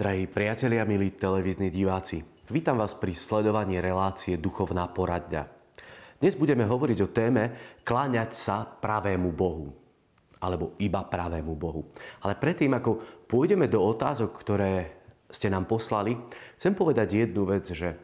Drahí priatelia, milí televízni diváci, vítam vás pri sledovaní relácie Duchovná poradňa. Dnes budeme hovoriť o téme kláňať sa pravému Bohu. Alebo iba pravému Bohu. Ale predtým, ako pôjdeme do otázok, ktoré ste nám poslali, chcem povedať jednu vec, že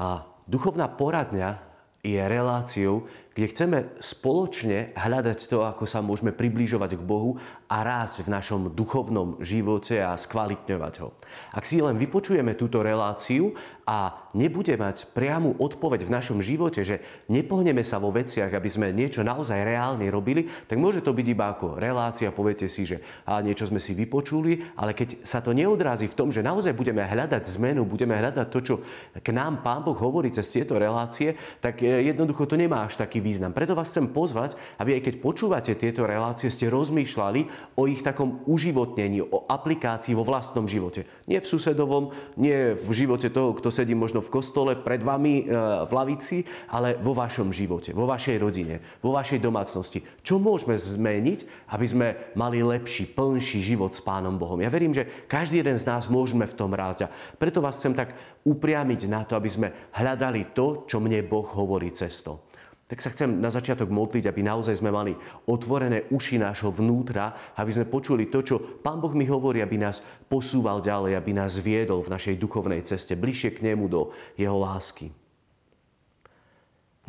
a duchovná poradňa je reláciou, kde chceme spoločne hľadať to, ako sa môžeme približovať k Bohu a rásť v našom duchovnom živote a skvalitňovať ho. Ak si len vypočujeme túto reláciu a nebude mať priamu odpoveď v našom živote, že nepohneme sa vo veciach, aby sme niečo naozaj reálne robili, tak môže to byť iba ako relácia, poviete si, že a niečo sme si vypočuli, ale keď sa to neodrazí v tom, že naozaj budeme hľadať zmenu, budeme hľadať to, čo k nám Pán Boh hovorí cez tieto relácie, tak e, jednoducho to nemá až taký význam. Preto vás chcem pozvať, aby aj keď počúvate tieto relácie, ste rozmýšľali o ich takom uživotnení, o aplikácii vo vlastnom živote. Nie v susedovom, nie v živote toho, kto sedí možno v kostole pred vami e, v lavici, ale vo vašom živote, vo vašej rodine, vo vašej domácnosti. Čo môžeme zmeniť, aby sme mali lepší, plnší život s Pánom Bohom? Ja verím, že každý jeden z nás môžeme v tom rásť. A preto vás chcem tak upriamiť na to, aby sme hľadali to, čo mne Boh hovorí cestou. Tak sa chcem na začiatok modliť, aby naozaj sme mali otvorené uši nášho vnútra, aby sme počuli to, čo Pán Boh mi hovorí, aby nás posúval ďalej, aby nás viedol v našej duchovnej ceste, bližšie k Nemu do Jeho lásky.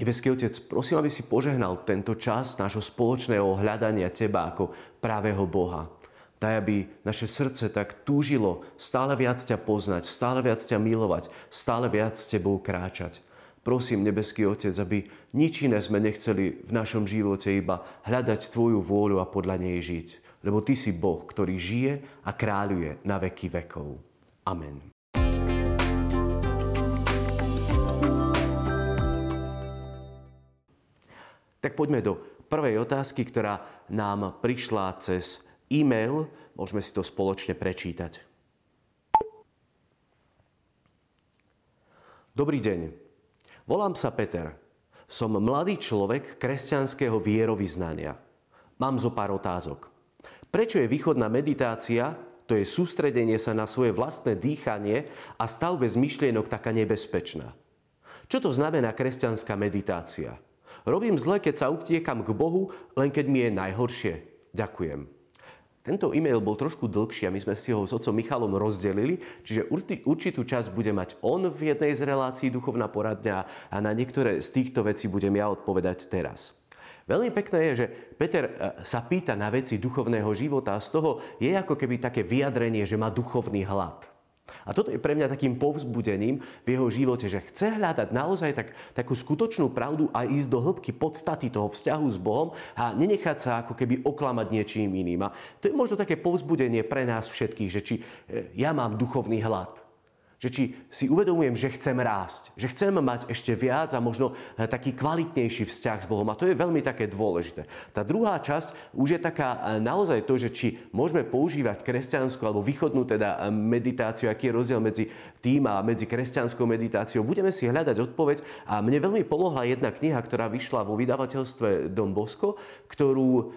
Nebeský Otec, prosím, aby si požehnal tento čas nášho spoločného hľadania Teba ako pravého Boha. Daj, aby naše srdce tak túžilo stále viac ťa poznať, stále viac ťa milovať, stále viac s Tebou kráčať. Prosím, nebeský Otec, aby nič iné sme nechceli v našom živote iba hľadať Tvoju vôľu a podľa nej žiť. Lebo Ty si Boh, ktorý žije a kráľuje na veky vekov. Amen. Tak poďme do prvej otázky, ktorá nám prišla cez e-mail. Môžeme si to spoločne prečítať. Dobrý deň. Volám sa Peter. Som mladý človek kresťanského vierovýznania. Mám zo pár otázok. Prečo je východná meditácia, to je sústredenie sa na svoje vlastné dýchanie a stav bez myšlienok taká nebezpečná? Čo to znamená kresťanská meditácia? Robím zle, keď sa utiekam k Bohu, len keď mi je najhoršie. Ďakujem. Tento e-mail bol trošku dlhší a my sme si ho s otcom Michalom rozdelili, čiže určitú časť bude mať on v jednej z relácií Duchovná poradňa a na niektoré z týchto vecí budem ja odpovedať teraz. Veľmi pekné je, že Peter e, sa pýta na veci duchovného života a z toho je ako keby také vyjadrenie, že má duchovný hlad. A toto je pre mňa takým povzbudením v jeho živote, že chce hľadať naozaj tak, takú skutočnú pravdu a ísť do hĺbky podstaty toho vzťahu s Bohom a nenechať sa ako keby oklamať niečím iným. A to je možno také povzbudenie pre nás všetkých, že či e, ja mám duchovný hlad, že či si uvedomujem, že chcem rásť, že chcem mať ešte viac a možno eh, taký kvalitnejší vzťah s Bohom. A to je veľmi také dôležité. Tá druhá časť už je taká eh, naozaj to, že či môžeme používať kresťanskú alebo východnú teda eh, meditáciu, aký je rozdiel medzi tým a medzi kresťanskou meditáciou. Budeme si hľadať odpoveď a mne veľmi pomohla jedna kniha, ktorá vyšla vo vydavateľstve Dom Bosko, ktorú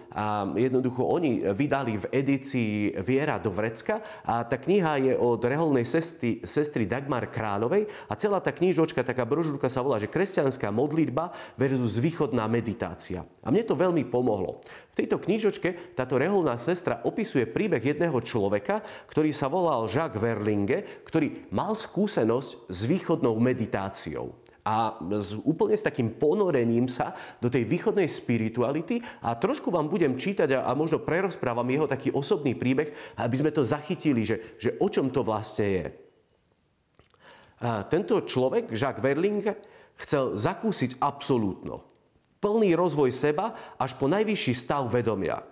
jednoducho oni vydali v edícii Viera do Vrecka a tá kniha je od reholnej sestry sestry Dagmar Kráľovej a celá tá knižočka, taká brožúrka sa volá, že kresťanská modlitba versus východná meditácia. A mne to veľmi pomohlo. V tejto knižočke táto reholná sestra opisuje príbeh jedného človeka, ktorý sa volal Jacques Verlinge, ktorý mal skúsenosť s východnou meditáciou a s, úplne s takým ponorením sa do tej východnej spirituality a trošku vám budem čítať a, a možno prerozprávam jeho taký osobný príbeh, aby sme to zachytili, že, že o čom to vlastne je. Tento človek, Jacques Verling, chcel zakúsiť absolútno. Plný rozvoj seba až po najvyšší stav vedomia.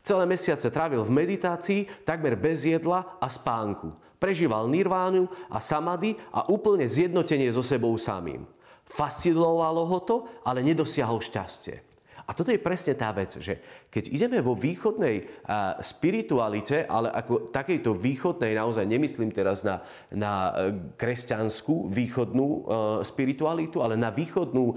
Celé mesiace trávil v meditácii, takmer bez jedla a spánku. Prežíval nirvánu a samady a úplne zjednotenie so sebou samým. Fascinovalo ho to, ale nedosiahol šťastie. A toto je presne tá vec, že keď ideme vo východnej spiritualite, ale ako takejto východnej, naozaj nemyslím teraz na, na e, kresťanskú východnú e, spiritualitu, ale na východnú, e,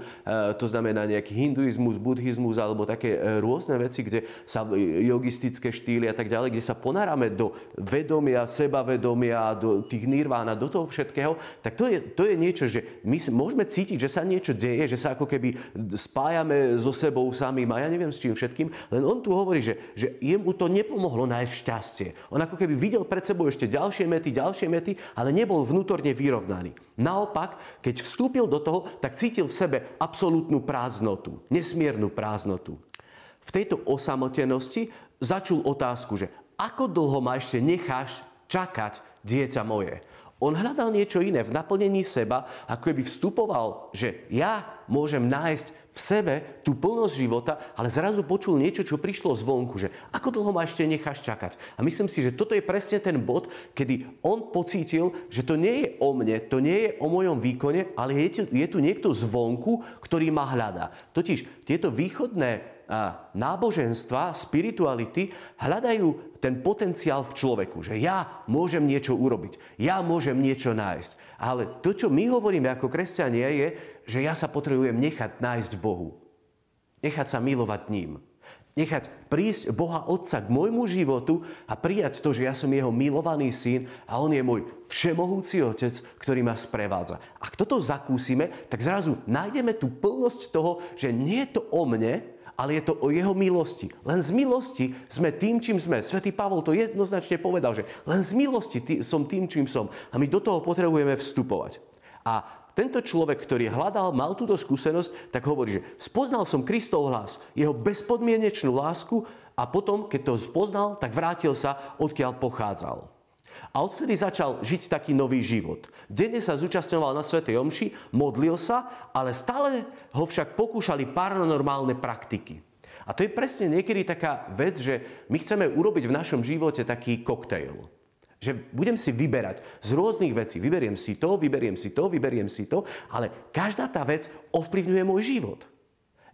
to znamená nejaký hinduizmus, buddhizmus alebo také rôzne veci, kde sa yogistické štýly a tak ďalej, kde sa ponárame do vedomia, sebavedomia, do tých nirvána, do toho všetkého, tak to je, to je niečo, že my môžeme cítiť, že sa niečo deje, že sa ako keby spájame so sebou samým a ja neviem s čím všetkým, len on tu hovorí, že, že jemu to nepomohlo nájsť šťastie. On ako keby videl pred sebou ešte ďalšie mety, ďalšie mety, ale nebol vnútorne vyrovnaný. Naopak, keď vstúpil do toho, tak cítil v sebe absolútnu prázdnotu, nesmiernu prázdnotu. V tejto osamotenosti začul otázku, že ako dlho ma ešte necháš čakať, dieťa moje? On hľadal niečo iné v naplnení seba, ako keby vstupoval, že ja môžem nájsť v sebe tú plnosť života, ale zrazu počul niečo, čo prišlo zvonku, že ako dlho ma ešte necháš čakať. A myslím si, že toto je presne ten bod, kedy on pocítil, že to nie je o mne, to nie je o mojom výkone, ale je tu, je tu niekto zvonku, ktorý ma hľadá. Totiž tieto východné náboženstva, spirituality hľadajú ten potenciál v človeku, že ja môžem niečo urobiť, ja môžem niečo nájsť. Ale to, čo my hovoríme ako kresťania, je, že ja sa potrebujem nechať nájsť Bohu. Nechať sa milovať ním. Nechať prísť Boha Otca k môjmu životu a prijať to, že ja som jeho milovaný syn a on je môj všemohúci Otec, ktorý ma sprevádza. Ak toto zakúsime, tak zrazu nájdeme tú plnosť toho, že nie je to o mne, ale je to o jeho milosti. Len z milosti sme tým, čím sme. Svetý Pavol to jednoznačne povedal, že len z milosti tý, som tým, čím som. A my do toho potrebujeme vstupovať. A tento človek, ktorý hľadal, mal túto skúsenosť, tak hovorí, že spoznal som Kristov hlas, jeho bezpodmienečnú lásku a potom, keď to spoznal, tak vrátil sa, odkiaľ pochádzal. A odtedy začal žiť taký nový život. Denne sa zúčastňoval na Svetej Omši, modlil sa, ale stále ho však pokúšali paranormálne praktiky. A to je presne niekedy taká vec, že my chceme urobiť v našom živote taký koktejl. Že budem si vyberať z rôznych vecí. Vyberiem si to, vyberiem si to, vyberiem si to, ale každá tá vec ovplyvňuje môj život.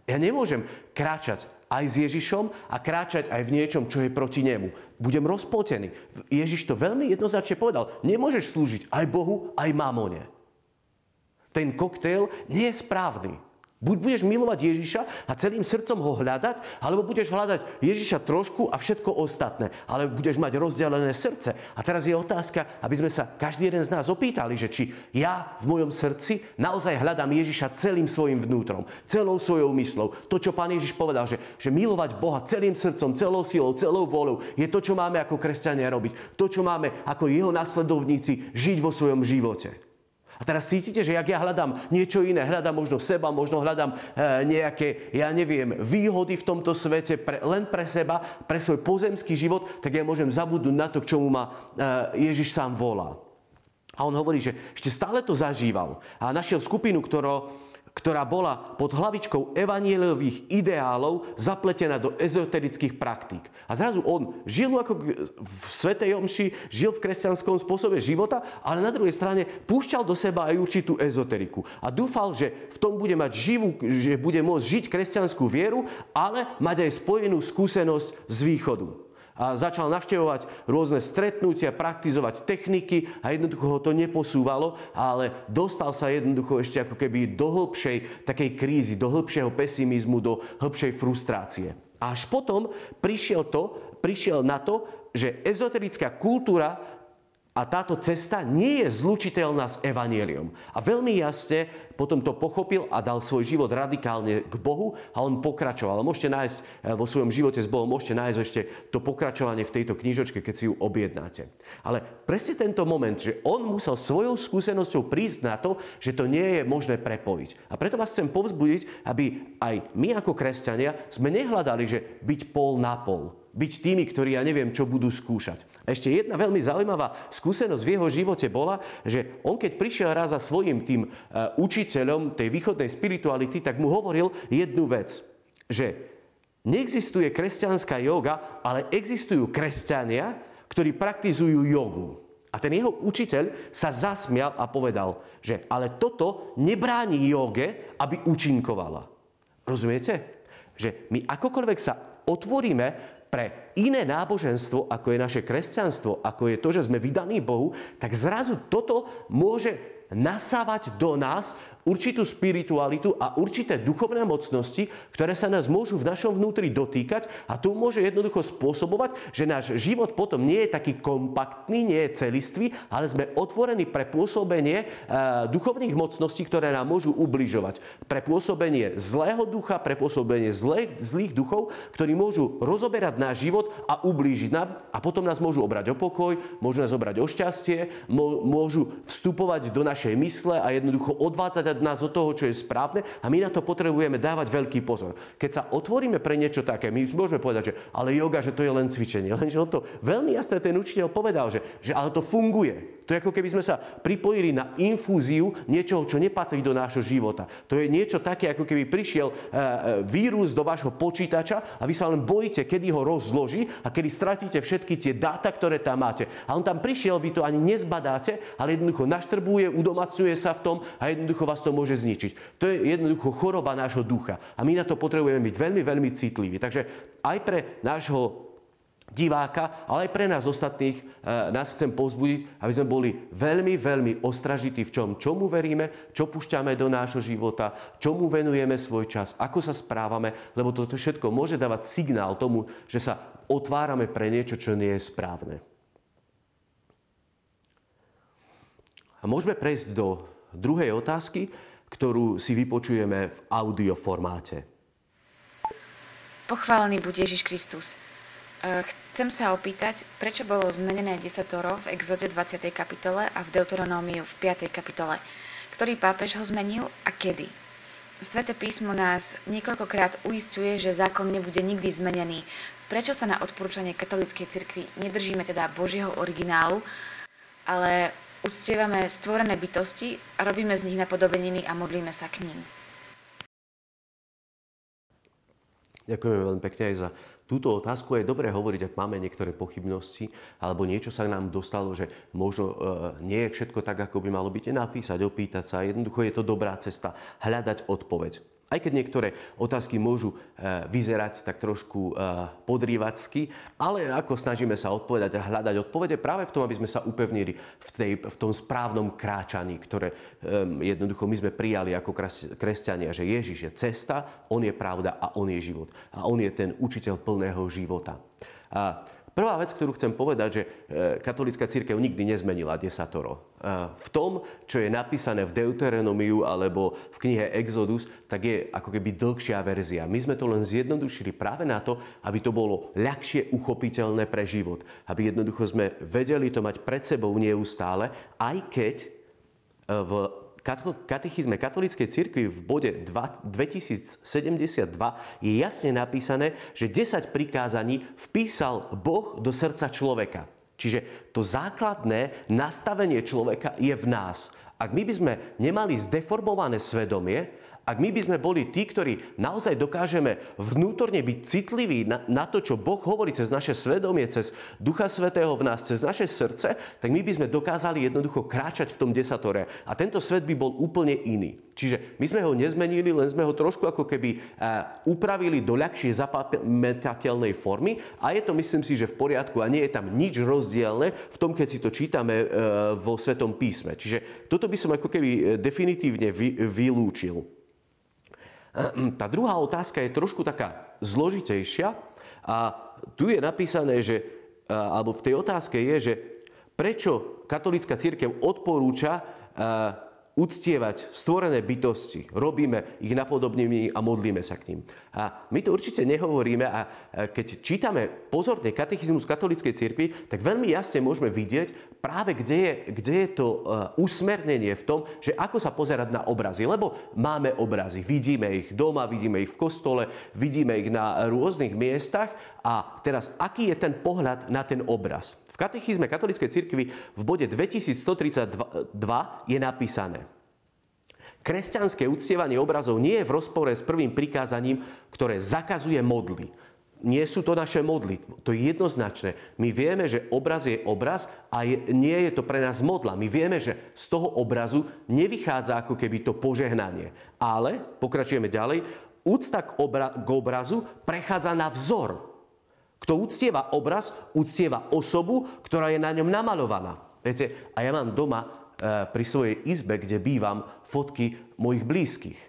Ja nemôžem kráčať aj s Ježišom a kráčať aj v niečom, čo je proti nemu. Budem rozpotený. Ježiš to veľmi jednoznačne povedal. Nemôžeš slúžiť aj Bohu, aj mamone. Ten koktejl nie je správny. Buď budeš milovať Ježiša a celým srdcom ho hľadať, alebo budeš hľadať Ježiša trošku a všetko ostatné. Ale budeš mať rozdelené srdce. A teraz je otázka, aby sme sa každý jeden z nás opýtali, že či ja v mojom srdci naozaj hľadám Ježiša celým svojim vnútrom, celou svojou myslou. To, čo pán Ježiš povedal, že, že milovať Boha celým srdcom, celou silou, celou voľou, je to, čo máme ako kresťania robiť. To, čo máme ako jeho nasledovníci žiť vo svojom živote. A teraz cítite, že ak ja hľadám niečo iné, hľadám možno seba, možno hľadám e, nejaké, ja neviem, výhody v tomto svete pre, len pre seba, pre svoj pozemský život, tak ja môžem zabudnúť na to, k čomu ma e, Ježiš sám volá. A on hovorí, že ešte stále to zažíval. A našiel skupinu, ktorá ktorá bola pod hlavičkou evanielových ideálov zapletená do ezoterických praktík. A zrazu on žil ako v Svetej Omši, žil v kresťanskom spôsobe života, ale na druhej strane púšťal do seba aj určitú ezoteriku. A dúfal, že v tom bude mať živú, že bude môcť žiť kresťanskú vieru, ale mať aj spojenú skúsenosť z východu a začal navštevovať rôzne stretnutia, praktizovať techniky a jednoducho ho to neposúvalo, ale dostal sa jednoducho ešte ako keby do hĺbšej takej krízy, do hĺbšieho pesimizmu, do hĺbšej frustrácie. Až potom prišiel, to, prišiel na to, že ezoterická kultúra a táto cesta nie je zlučiteľná s evanieliom. A veľmi jasne potom to pochopil a dal svoj život radikálne k Bohu a on pokračoval. Môžete nájsť eh, vo svojom živote s Bohom, môžete nájsť ešte to pokračovanie v tejto knižočke, keď si ju objednáte. Ale presne tento moment, že on musel svojou skúsenosťou prísť na to, že to nie je možné prepojiť. A preto vás chcem povzbudiť, aby aj my ako kresťania sme nehľadali, že byť pol na pol byť tými, ktorí ja neviem, čo budú skúšať. Ešte jedna veľmi zaujímavá skúsenosť v jeho živote bola, že on keď prišiel raz za svojim tým e, učiteľom tej východnej spirituality, tak mu hovoril jednu vec, že neexistuje kresťanská yoga, ale existujú kresťania, ktorí praktizujú jogu. A ten jeho učiteľ sa zasmial a povedal, že ale toto nebráni joge, aby účinkovala. Rozumiete? že my akokoľvek sa otvoríme pre iné náboženstvo, ako je naše kresťanstvo, ako je to, že sme vydaní Bohu, tak zrazu toto môže nasávať do nás určitú spiritualitu a určité duchovné mocnosti, ktoré sa nás môžu v našom vnútri dotýkať a to môže jednoducho spôsobovať, že náš život potom nie je taký kompaktný, nie je celistvý, ale sme otvorení pre pôsobenie e, duchovných mocností, ktoré nám môžu ubližovať. Pre pôsobenie zlého ducha, pre pôsobenie zlých, zlých duchov, ktorí môžu rozoberať náš život a ublížiť nám a potom nás môžu obrať o pokoj, môžu nás obrať o šťastie, môžu vstupovať do našej mysle a jednoducho odvádzať odvádzať nás od toho, čo je správne a my na to potrebujeme dávať veľký pozor. Keď sa otvoríme pre niečo také, my môžeme povedať, že ale yoga, že to je len cvičenie. Lenže on to veľmi jasne ten učiteľ povedal, že, že ale to funguje. To je ako keby sme sa pripojili na infúziu niečoho, čo nepatrí do nášho života. To je niečo také, ako keby prišiel e, e, vírus do vášho počítača a vy sa len bojíte, kedy ho rozloží a kedy stratíte všetky tie dáta, ktoré tam máte. A on tam prišiel, vy to ani nezbadáte, ale jednoducho naštrbuje, udomacňuje sa v tom a jednoducho vás to môže zničiť. To je jednoducho choroba nášho ducha. A my na to potrebujeme byť veľmi, veľmi citliví. Takže aj pre nášho diváka, ale aj pre nás ostatných e, nás chcem povzbudiť, aby sme boli veľmi, veľmi ostražití v čom, čomu veríme, čo púšťame do nášho života, čomu venujeme svoj čas, ako sa správame, lebo toto všetko môže dávať signál tomu, že sa otvárame pre niečo, čo nie je správne. A môžeme prejsť do druhej otázky, ktorú si vypočujeme v audioformáte. Pochválený buď Ježiš Kristus. E, chcem sa opýtať, prečo bolo zmenené desatoro v exode 20. kapitole a v Deuteronómiu v 5. kapitole. Ktorý pápež ho zmenil a kedy? Sveté písmo nás niekoľkokrát uistuje, že zákon nebude nikdy zmenený. Prečo sa na odporúčanie katolíckej cirkvi nedržíme teda Božieho originálu, ale uctievame stvorené bytosti a robíme z nich napodobeniny a modlíme sa k ním? Ďakujeme veľmi pekne aj za túto otázku. Je dobré hovoriť, ak máme niektoré pochybnosti alebo niečo sa nám dostalo, že možno e, nie je všetko tak, ako by malo byť, napísať, opýtať sa. Jednoducho je to dobrá cesta hľadať odpoveď. Aj keď niektoré otázky môžu e, vyzerať tak trošku e, podrývacky, ale ako snažíme sa odpovedať a hľadať odpovede práve v tom, aby sme sa upevnili v, tej, v tom správnom kráčaní, ktoré e, jednoducho my sme prijali ako kresťania, že Ježiš je cesta, On je pravda a On je život. A On je ten učiteľ plného života. A Prvá vec, ktorú chcem povedať, že e, katolická církev nikdy nezmenila desatoro. E, v tom, čo je napísané v Deuteronomiu alebo v knihe Exodus, tak je ako keby dlhšia verzia. My sme to len zjednodušili práve na to, aby to bolo ľahšie uchopiteľné pre život. Aby jednoducho sme vedeli to mať pred sebou neustále, aj keď e, v katechizme katolíckej cirkvi v bode 2072 je jasne napísané, že 10 prikázaní vpísal Boh do srdca človeka. Čiže to základné nastavenie človeka je v nás. Ak my by sme nemali zdeformované svedomie, ak my by sme boli tí, ktorí naozaj dokážeme vnútorne byť citliví na, na to, čo Boh hovorí cez naše svedomie, cez Ducha Svetého v nás, cez naše srdce, tak my by sme dokázali jednoducho kráčať v tom desatore. A tento svet by bol úplne iný. Čiže my sme ho nezmenili, len sme ho trošku ako keby upravili do ľahšie zapamätateľnej formy a je to, myslím si, že v poriadku a nie je tam nič rozdielne v tom, keď si to čítame e, vo Svetom písme. Čiže toto by som ako keby e, definitívne vylúčil. Tá druhá otázka je trošku taká zložitejšia a tu je napísané, že, alebo v tej otázke je, že prečo katolícka církev odporúča uctievať stvorené bytosti. Robíme ich napodobnými a modlíme sa k ním. A my to určite nehovoríme a keď čítame pozorne katechizmus katolíckej cirkvi, tak veľmi jasne môžeme vidieť práve, kde je, kde je to e, usmernenie v tom, že ako sa pozerať na obrazy. Lebo máme obrazy, vidíme ich doma, vidíme ich v kostole, vidíme ich na rôznych miestach a teraz aký je ten pohľad na ten obraz? V katechizme katolíckej cirkvi v bode 2132 je napísané Kresťanské uctievanie obrazov nie je v rozpore s prvým prikázaním, ktoré zakazuje modly. Nie sú to naše modly. To je jednoznačné. My vieme, že obraz je obraz a je, nie je to pre nás modla. My vieme, že z toho obrazu nevychádza ako keby to požehnanie. Ale, pokračujeme ďalej, úcta k, obra- k obrazu prechádza na vzor. Kto uctieva obraz, uctieva osobu, ktorá je na ňom namalovaná. Viete, a ja mám doma e, pri svojej izbe, kde bývam, fotky mojich blízkych.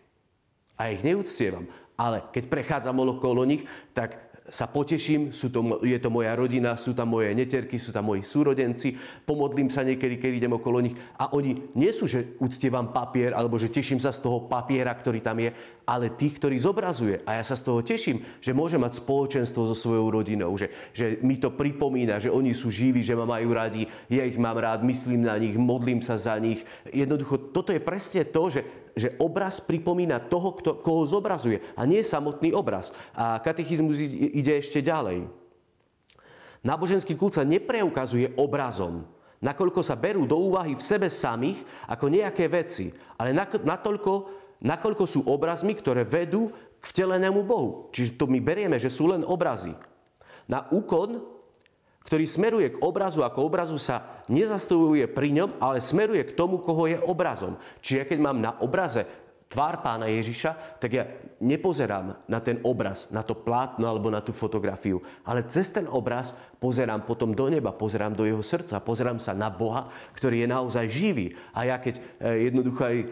A ich neúctievam. Ale keď prechádzam okolo nich, tak sa poteším, sú to, je to moja rodina, sú tam moje neterky, sú tam moji súrodenci, pomodlím sa niekedy, keď idem okolo nich a oni nie sú, že uctievam papier alebo že teším sa z toho papiera, ktorý tam je, ale tých, ktorý zobrazuje. A ja sa z toho teším, že môžem mať spoločenstvo so svojou rodinou, že, že mi to pripomína, že oni sú živí, že ma majú radi, ja ich mám rád, myslím na nich, modlím sa za nich. Jednoducho, toto je presne to, že že obraz pripomína toho, kto, koho zobrazuje a nie samotný obraz. A katechizmus ide ešte ďalej. Náboženský kult sa nepreukazuje obrazom, nakoľko sa berú do úvahy v sebe samých ako nejaké veci, ale natoľko, nakoľko sú obrazmi, ktoré vedú k vtelenému Bohu. Čiže to my berieme, že sú len obrazy. Na úkon ktorý smeruje k obrazu, ako obrazu sa nezastavuje pri ňom, ale smeruje k tomu, koho je obrazom. Čiže keď mám na obraze tvár pána Ježiša, tak ja nepozerám na ten obraz, na to plátno alebo na tú fotografiu, ale cez ten obraz pozerám potom do neba, pozerám do jeho srdca, pozerám sa na Boha, ktorý je naozaj živý. A ja keď e, jednoducho aj e,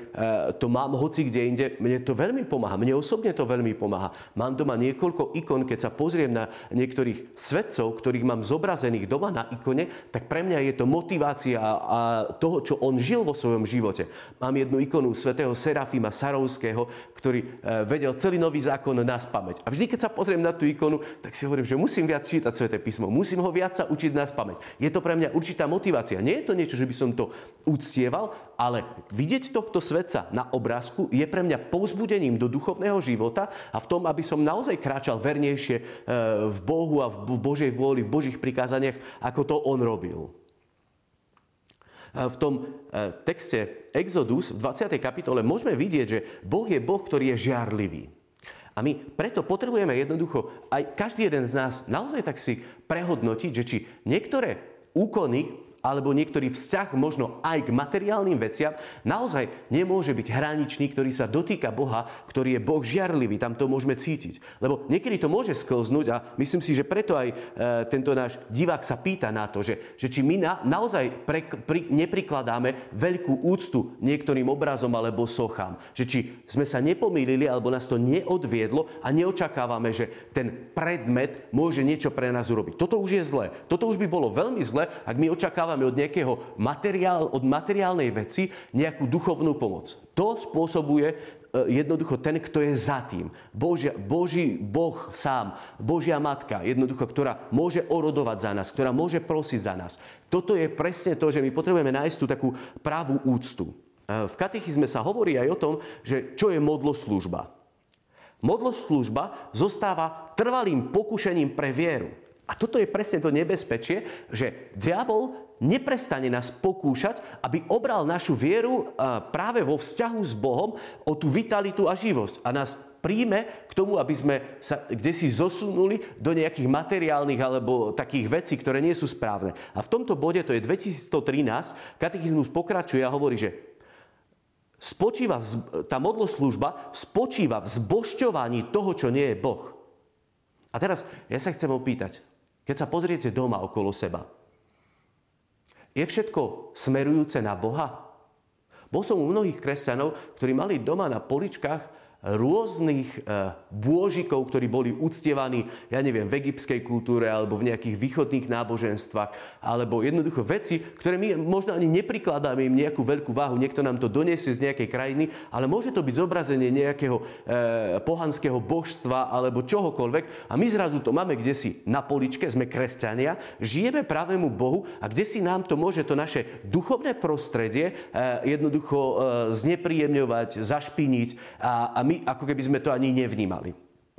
to mám hoci kde inde, mne to veľmi pomáha, mne osobne to veľmi pomáha. Mám doma niekoľko ikon, keď sa pozriem na niektorých svetcov, ktorých mám zobrazených doma na ikone, tak pre mňa je to motivácia toho, čo on žil vo svojom živote. Mám jednu ikonu svätého Serafima Sarovského, ktorý e, vedel celý nový zákon na spameť. A vždy, keď sa pozriem na tú ikonu, tak si hovorím, že musím viac čítať sväté písmo, musím ho viac sa učiť na spameť. Je to pre mňa určitá motivácia. Nie je to niečo, že by som to uctieval, ale vidieť tohto svetca na obrázku je pre mňa povzbudením do duchovného života a v tom, aby som naozaj kráčal vernejšie e, v Bohu a v Božej vôli, v Božích prikázaniach, ako to on robil v tom e, texte Exodus v 20. kapitole môžeme vidieť, že Boh je Boh, ktorý je žiarlivý. A my preto potrebujeme jednoducho aj každý jeden z nás naozaj tak si prehodnotiť, že či niektoré úkony alebo niektorý vzťah možno aj k materiálnym veciam, naozaj nemôže byť hraničný, ktorý sa dotýka Boha, ktorý je Boh žiarlivý. Tam to môžeme cítiť. Lebo niekedy to môže sklznúť a myslím si, že preto aj e, tento náš divák sa pýta na to, že, že či my na, naozaj pre, pri, neprikladáme veľkú úctu niektorým obrazom alebo sochám. Že či sme sa nepomýlili alebo nás to neodviedlo a neočakávame, že ten predmet môže niečo pre nás urobiť. Toto už je zlé. Toto už by bolo veľmi zlé, ak my očakávame očakávame od nejakého materiál, od materiálnej veci nejakú duchovnú pomoc. To spôsobuje e, jednoducho ten, kto je za tým. Božia, Boží Boh sám, Božia Matka, jednoducho, ktorá môže orodovať za nás, ktorá môže prosiť za nás. Toto je presne to, že my potrebujeme nájsť tú takú pravú úctu. E, v katechizme sa hovorí aj o tom, že čo je modloslužba. Modloslužba zostáva trvalým pokušením pre vieru. A toto je presne to nebezpečie, že diabol neprestane nás pokúšať, aby obral našu vieru práve vo vzťahu s Bohom o tú vitalitu a živosť. A nás príjme k tomu, aby sme sa kde si zosunuli do nejakých materiálnych alebo takých vecí, ktoré nie sú správne. A v tomto bode, to je 2113, katechizmus pokračuje a hovorí, že spočíva, tá modloslužba spočíva v zbošťovaní toho, čo nie je Boh. A teraz ja sa chcem opýtať, keď sa pozriete doma okolo seba, je všetko smerujúce na Boha? Bol som u mnohých kresťanov, ktorí mali doma na poličkách rôznych e, bôžikov, ktorí boli uctievaní, ja neviem, v egyptskej kultúre alebo v nejakých východných náboženstvách, alebo jednoducho veci, ktoré my možno ani neprikladáme im nejakú veľkú váhu. Niekto nám to doniesie z nejakej krajiny, ale môže to byť zobrazenie nejakého e, pohanského božstva alebo čohokoľvek a my zrazu to máme kde si na poličke, sme kresťania, žijeme pravému Bohu a kde si nám to môže to naše duchovné prostredie e, jednoducho e, znepríjemňovať, zašpiniť a, a my my ako keby sme to ani nevnímali.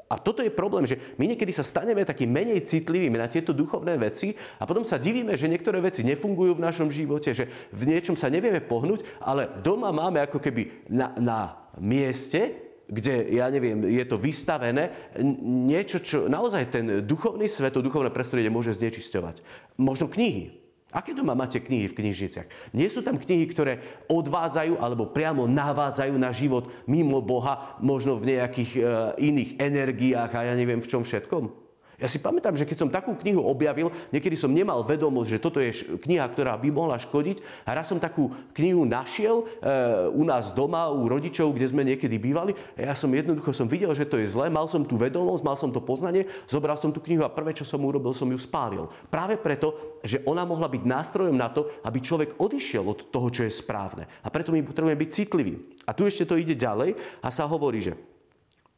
A toto je problém, že my niekedy sa staneme takým menej citlivými na tieto duchovné veci a potom sa divíme, že niektoré veci nefungujú v našom živote, že v niečom sa nevieme pohnúť, ale doma máme ako keby na, na mieste, kde, ja neviem, je to vystavené, niečo, čo naozaj ten duchovný svet, to duchovné prostredie môže znečisťovať. Možno knihy, Aké doma máte knihy v knižniciach? Nie sú tam knihy, ktoré odvádzajú alebo priamo navádzajú na život mimo Boha, možno v nejakých e, iných energiách a ja neviem v čom všetkom? Ja si pamätám, že keď som takú knihu objavil, niekedy som nemal vedomosť, že toto je kniha, ktorá by mohla škodiť. A raz som takú knihu našiel e, u nás doma, u rodičov, kde sme niekedy bývali. A ja som jednoducho som videl, že to je zlé, mal som tú vedomosť, mal som to poznanie, zobral som tú knihu a prvé, čo som urobil, som ju spálil. Práve preto, že ona mohla byť nástrojom na to, aby človek odišiel od toho, čo je správne. A preto my potrebujeme byť citliví. A tu ešte to ide ďalej a sa hovorí, že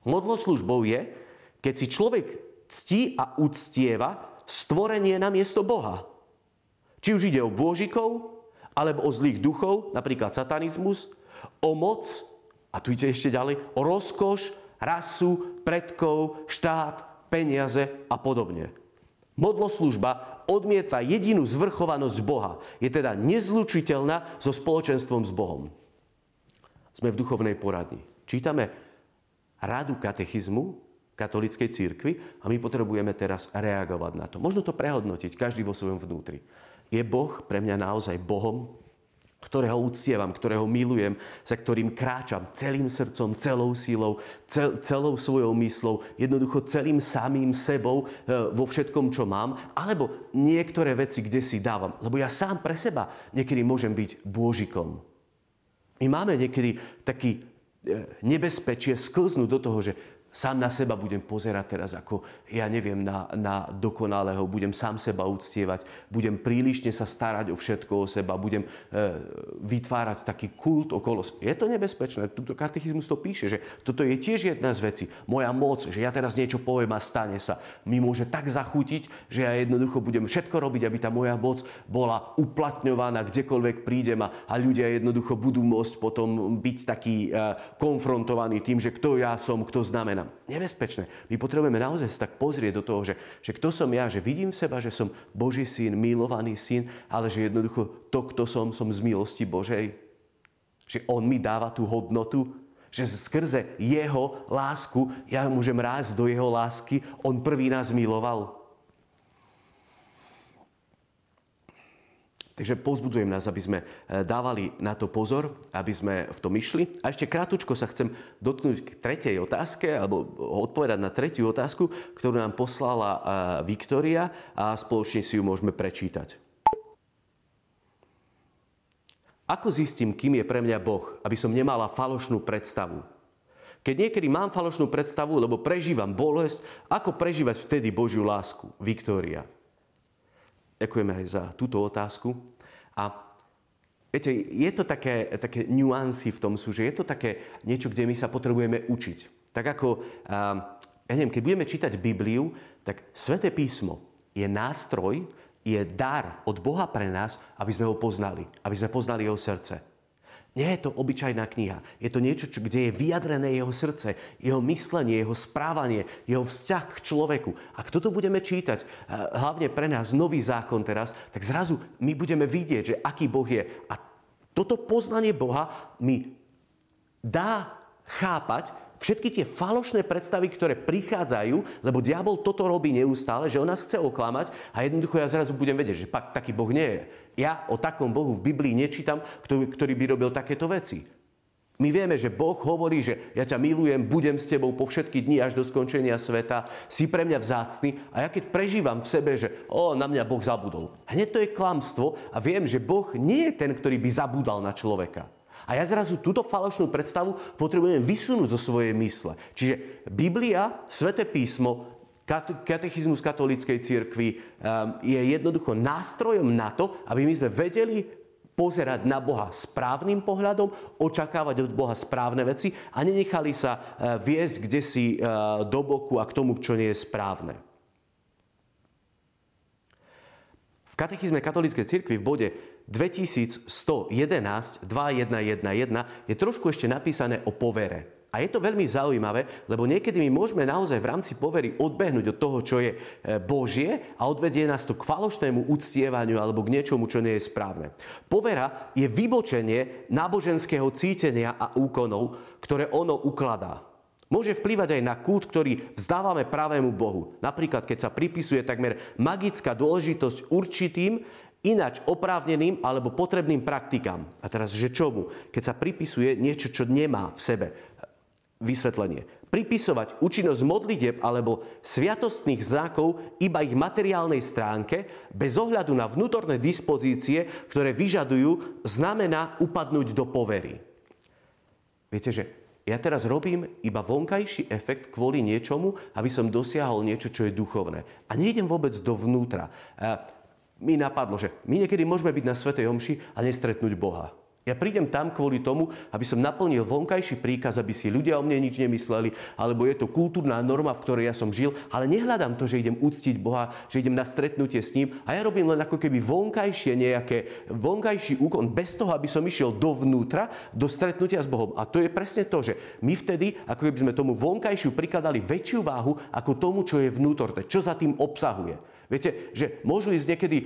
modloslužbou je, keď si človek ctí a uctieva stvorenie na miesto Boha. Či už ide o bôžikov, alebo o zlých duchov, napríklad satanizmus, o moc, a tu ide ešte ďalej, o rozkoš, rasu, predkov, štát, peniaze a podobne. Modloslužba odmieta jedinú zvrchovanosť Boha. Je teda nezlučiteľná so spoločenstvom s Bohom. Sme v duchovnej poradni. Čítame radu katechizmu, katolíckej církvy a my potrebujeme teraz reagovať na to. Možno to prehodnotiť, každý vo svojom vnútri. Je Boh pre mňa naozaj Bohom, ktorého uctievam, ktorého milujem, za ktorým kráčam celým srdcom, celou sílou, cel, celou svojou myslou, jednoducho celým samým sebou e, vo všetkom, čo mám, alebo niektoré veci, kde si dávam. Lebo ja sám pre seba niekedy môžem byť bôžikom. My máme niekedy taký e, nebezpečie sklznúť do toho, že sám na seba budem pozerať teraz ako, ja neviem, na, na dokonalého, budem sám seba uctievať, budem prílišne sa starať o všetko o seba, budem e, vytvárať taký kult okolo. Je to nebezpečné, tuto katechizmus to píše, že toto je tiež jedna z vecí. Moja moc, že ja teraz niečo poviem a stane sa, mi môže tak zachutiť, že ja jednoducho budem všetko robiť, aby tá moja moc bola uplatňovaná kdekoľvek prídem a, a ľudia jednoducho budú môcť potom byť takí e, konfrontovaní tým, že kto ja som, kto znamená nebezpečné. My potrebujeme naozaj sa tak pozrieť do toho, že, že kto som ja, že vidím seba, že som Boží syn, milovaný syn, ale že jednoducho to, kto som, som z milosti Božej. Že On mi dáva tú hodnotu, že skrze Jeho lásku ja môžem rásť do Jeho lásky. On prvý nás miloval. Takže pozbudzujem nás, aby sme e, dávali na to pozor, aby sme v tom išli. A ešte krátučko sa chcem dotknúť k tretej otázke, alebo odpovedať na tretiu otázku, ktorú nám poslala e, Viktória a spoločne si ju môžeme prečítať. Ako zistím, kým je pre mňa Boh, aby som nemala falošnú predstavu? Keď niekedy mám falošnú predstavu, lebo prežívam bolesť, ako prežívať vtedy Božiu lásku? Viktória. Ďakujeme aj za túto otázku. A viete, je to také, také nuancy v tom sú, že je to také niečo, kde my sa potrebujeme učiť. Tak ako, ja neviem, keď budeme čítať Bibliu, tak Sveté písmo je nástroj, je dar od Boha pre nás, aby sme ho poznali, aby sme poznali jeho srdce. Nie je to obyčajná kniha. Je to niečo, čo, kde je vyjadrené jeho srdce, jeho myslenie, jeho správanie, jeho vzťah k človeku. Ak toto budeme čítať, hlavne pre nás nový zákon teraz, tak zrazu my budeme vidieť, že aký Boh je. A toto poznanie Boha mi dá chápať, všetky tie falošné predstavy, ktoré prichádzajú, lebo diabol toto robí neustále, že on nás chce oklamať a jednoducho ja zrazu budem vedieť, že pak taký Boh nie je. Ja o takom Bohu v Biblii nečítam, ktorý by robil takéto veci. My vieme, že Boh hovorí, že ja ťa milujem, budem s tebou po všetky dni až do skončenia sveta, si pre mňa vzácný a ja keď prežívam v sebe, že o, na mňa Boh zabudol. Hneď to je klamstvo a viem, že Boh nie je ten, ktorý by zabudal na človeka. A ja zrazu túto falošnú predstavu potrebujem vysunúť zo svojej mysle. Čiže Biblia, Svete písmo, katechizmus katolíckej cirkvi um, je jednoducho nástrojom na to, aby my sme vedeli pozerať na Boha správnym pohľadom, očakávať od Boha správne veci a nenechali sa uh, viesť kde si uh, do boku a k tomu, čo nie je správne. V katechizme katolíckej cirkvi v bode 2111 2111 je trošku ešte napísané o povere. A je to veľmi zaujímavé, lebo niekedy my môžeme naozaj v rámci povery odbehnúť od toho, čo je e, Božie a odvedie nás to k falošnému uctievaniu alebo k niečomu, čo nie je správne. Povera je vybočenie náboženského cítenia a úkonov, ktoré ono ukladá. Môže vplývať aj na kult, ktorý vzdávame pravému Bohu. Napríklad, keď sa pripisuje takmer magická dôležitosť určitým ináč oprávneným alebo potrebným praktikám. A teraz, že čomu? Keď sa pripisuje niečo, čo nemá v sebe. Vysvetlenie. Pripisovať účinnosť modlitieb alebo sviatostných znakov iba ich materiálnej stránke, bez ohľadu na vnútorné dispozície, ktoré vyžadujú, znamená upadnúť do povery. Viete, že ja teraz robím iba vonkajší efekt kvôli niečomu, aby som dosiahol niečo, čo je duchovné. A nejdem vôbec dovnútra mi napadlo, že my niekedy môžeme byť na Svetej Omši a nestretnúť Boha. Ja prídem tam kvôli tomu, aby som naplnil vonkajší príkaz, aby si ľudia o mne nič nemysleli, alebo je to kultúrna norma, v ktorej ja som žil, ale nehľadám to, že idem uctiť Boha, že idem na stretnutie s ním a ja robím len ako keby vonkajšie nejaké, vonkajší úkon, bez toho, aby som išiel dovnútra, do stretnutia s Bohom. A to je presne to, že my vtedy, ako keby sme tomu vonkajšiu prikladali väčšiu váhu ako tomu, čo je vnútorné, čo za tým obsahuje. Viete, že môžu ísť niekedy e,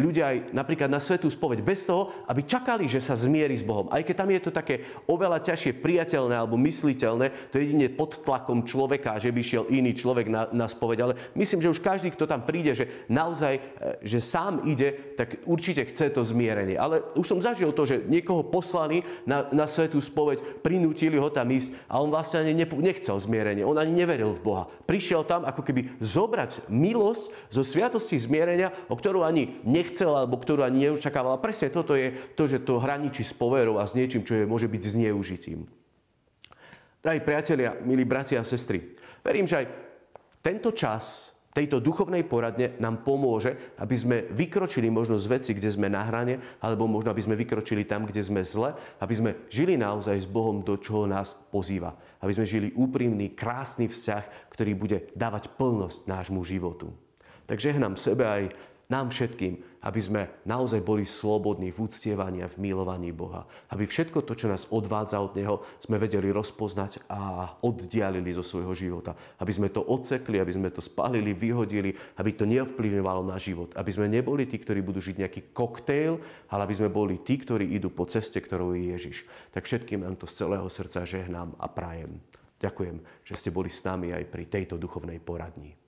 ľudia aj napríklad na svetú spoveď bez toho, aby čakali, že sa zmierí s Bohom. Aj keď tam je to také oveľa ťažšie priateľné alebo mysliteľné, to je jedine pod tlakom človeka, že by šiel iný človek na, na spoveď. Ale myslím, že už každý, kto tam príde, že naozaj, e, že sám ide, tak určite chce to zmierenie. Ale už som zažil to, že niekoho poslani na, na svetú spoveď, prinútili ho tam ísť a on vlastne ani nechcel zmierenie. On ani neveril v Boha. Prišiel tam ako keby zobrať milosť zo sviat sviatosti zmierenia, o ktorú ani nechcel alebo ktorú ani neočakával. A presne toto je to, že to hraničí s poverou a s niečím, čo je, môže byť zneužitím. Drahí priatelia, milí bratia a sestry, verím, že aj tento čas tejto duchovnej poradne nám pomôže, aby sme vykročili možno z veci, kde sme na hrane, alebo možno aby sme vykročili tam, kde sme zle, aby sme žili naozaj s Bohom, do čoho nás pozýva. Aby sme žili úprimný, krásny vzťah, ktorý bude dávať plnosť nášmu životu. Tak žehnám sebe aj nám všetkým, aby sme naozaj boli slobodní v uctievaní a v milovaní Boha. Aby všetko to, čo nás odvádza od Neho, sme vedeli rozpoznať a oddialili zo svojho života. Aby sme to odsekli, aby sme to spálili, vyhodili, aby to neovplyvňovalo na život. Aby sme neboli tí, ktorí budú žiť nejaký koktejl, ale aby sme boli tí, ktorí idú po ceste, ktorou je Ježiš. Tak všetkým nám to z celého srdca žehnám a prajem. Ďakujem, že ste boli s nami aj pri tejto duchovnej poradni.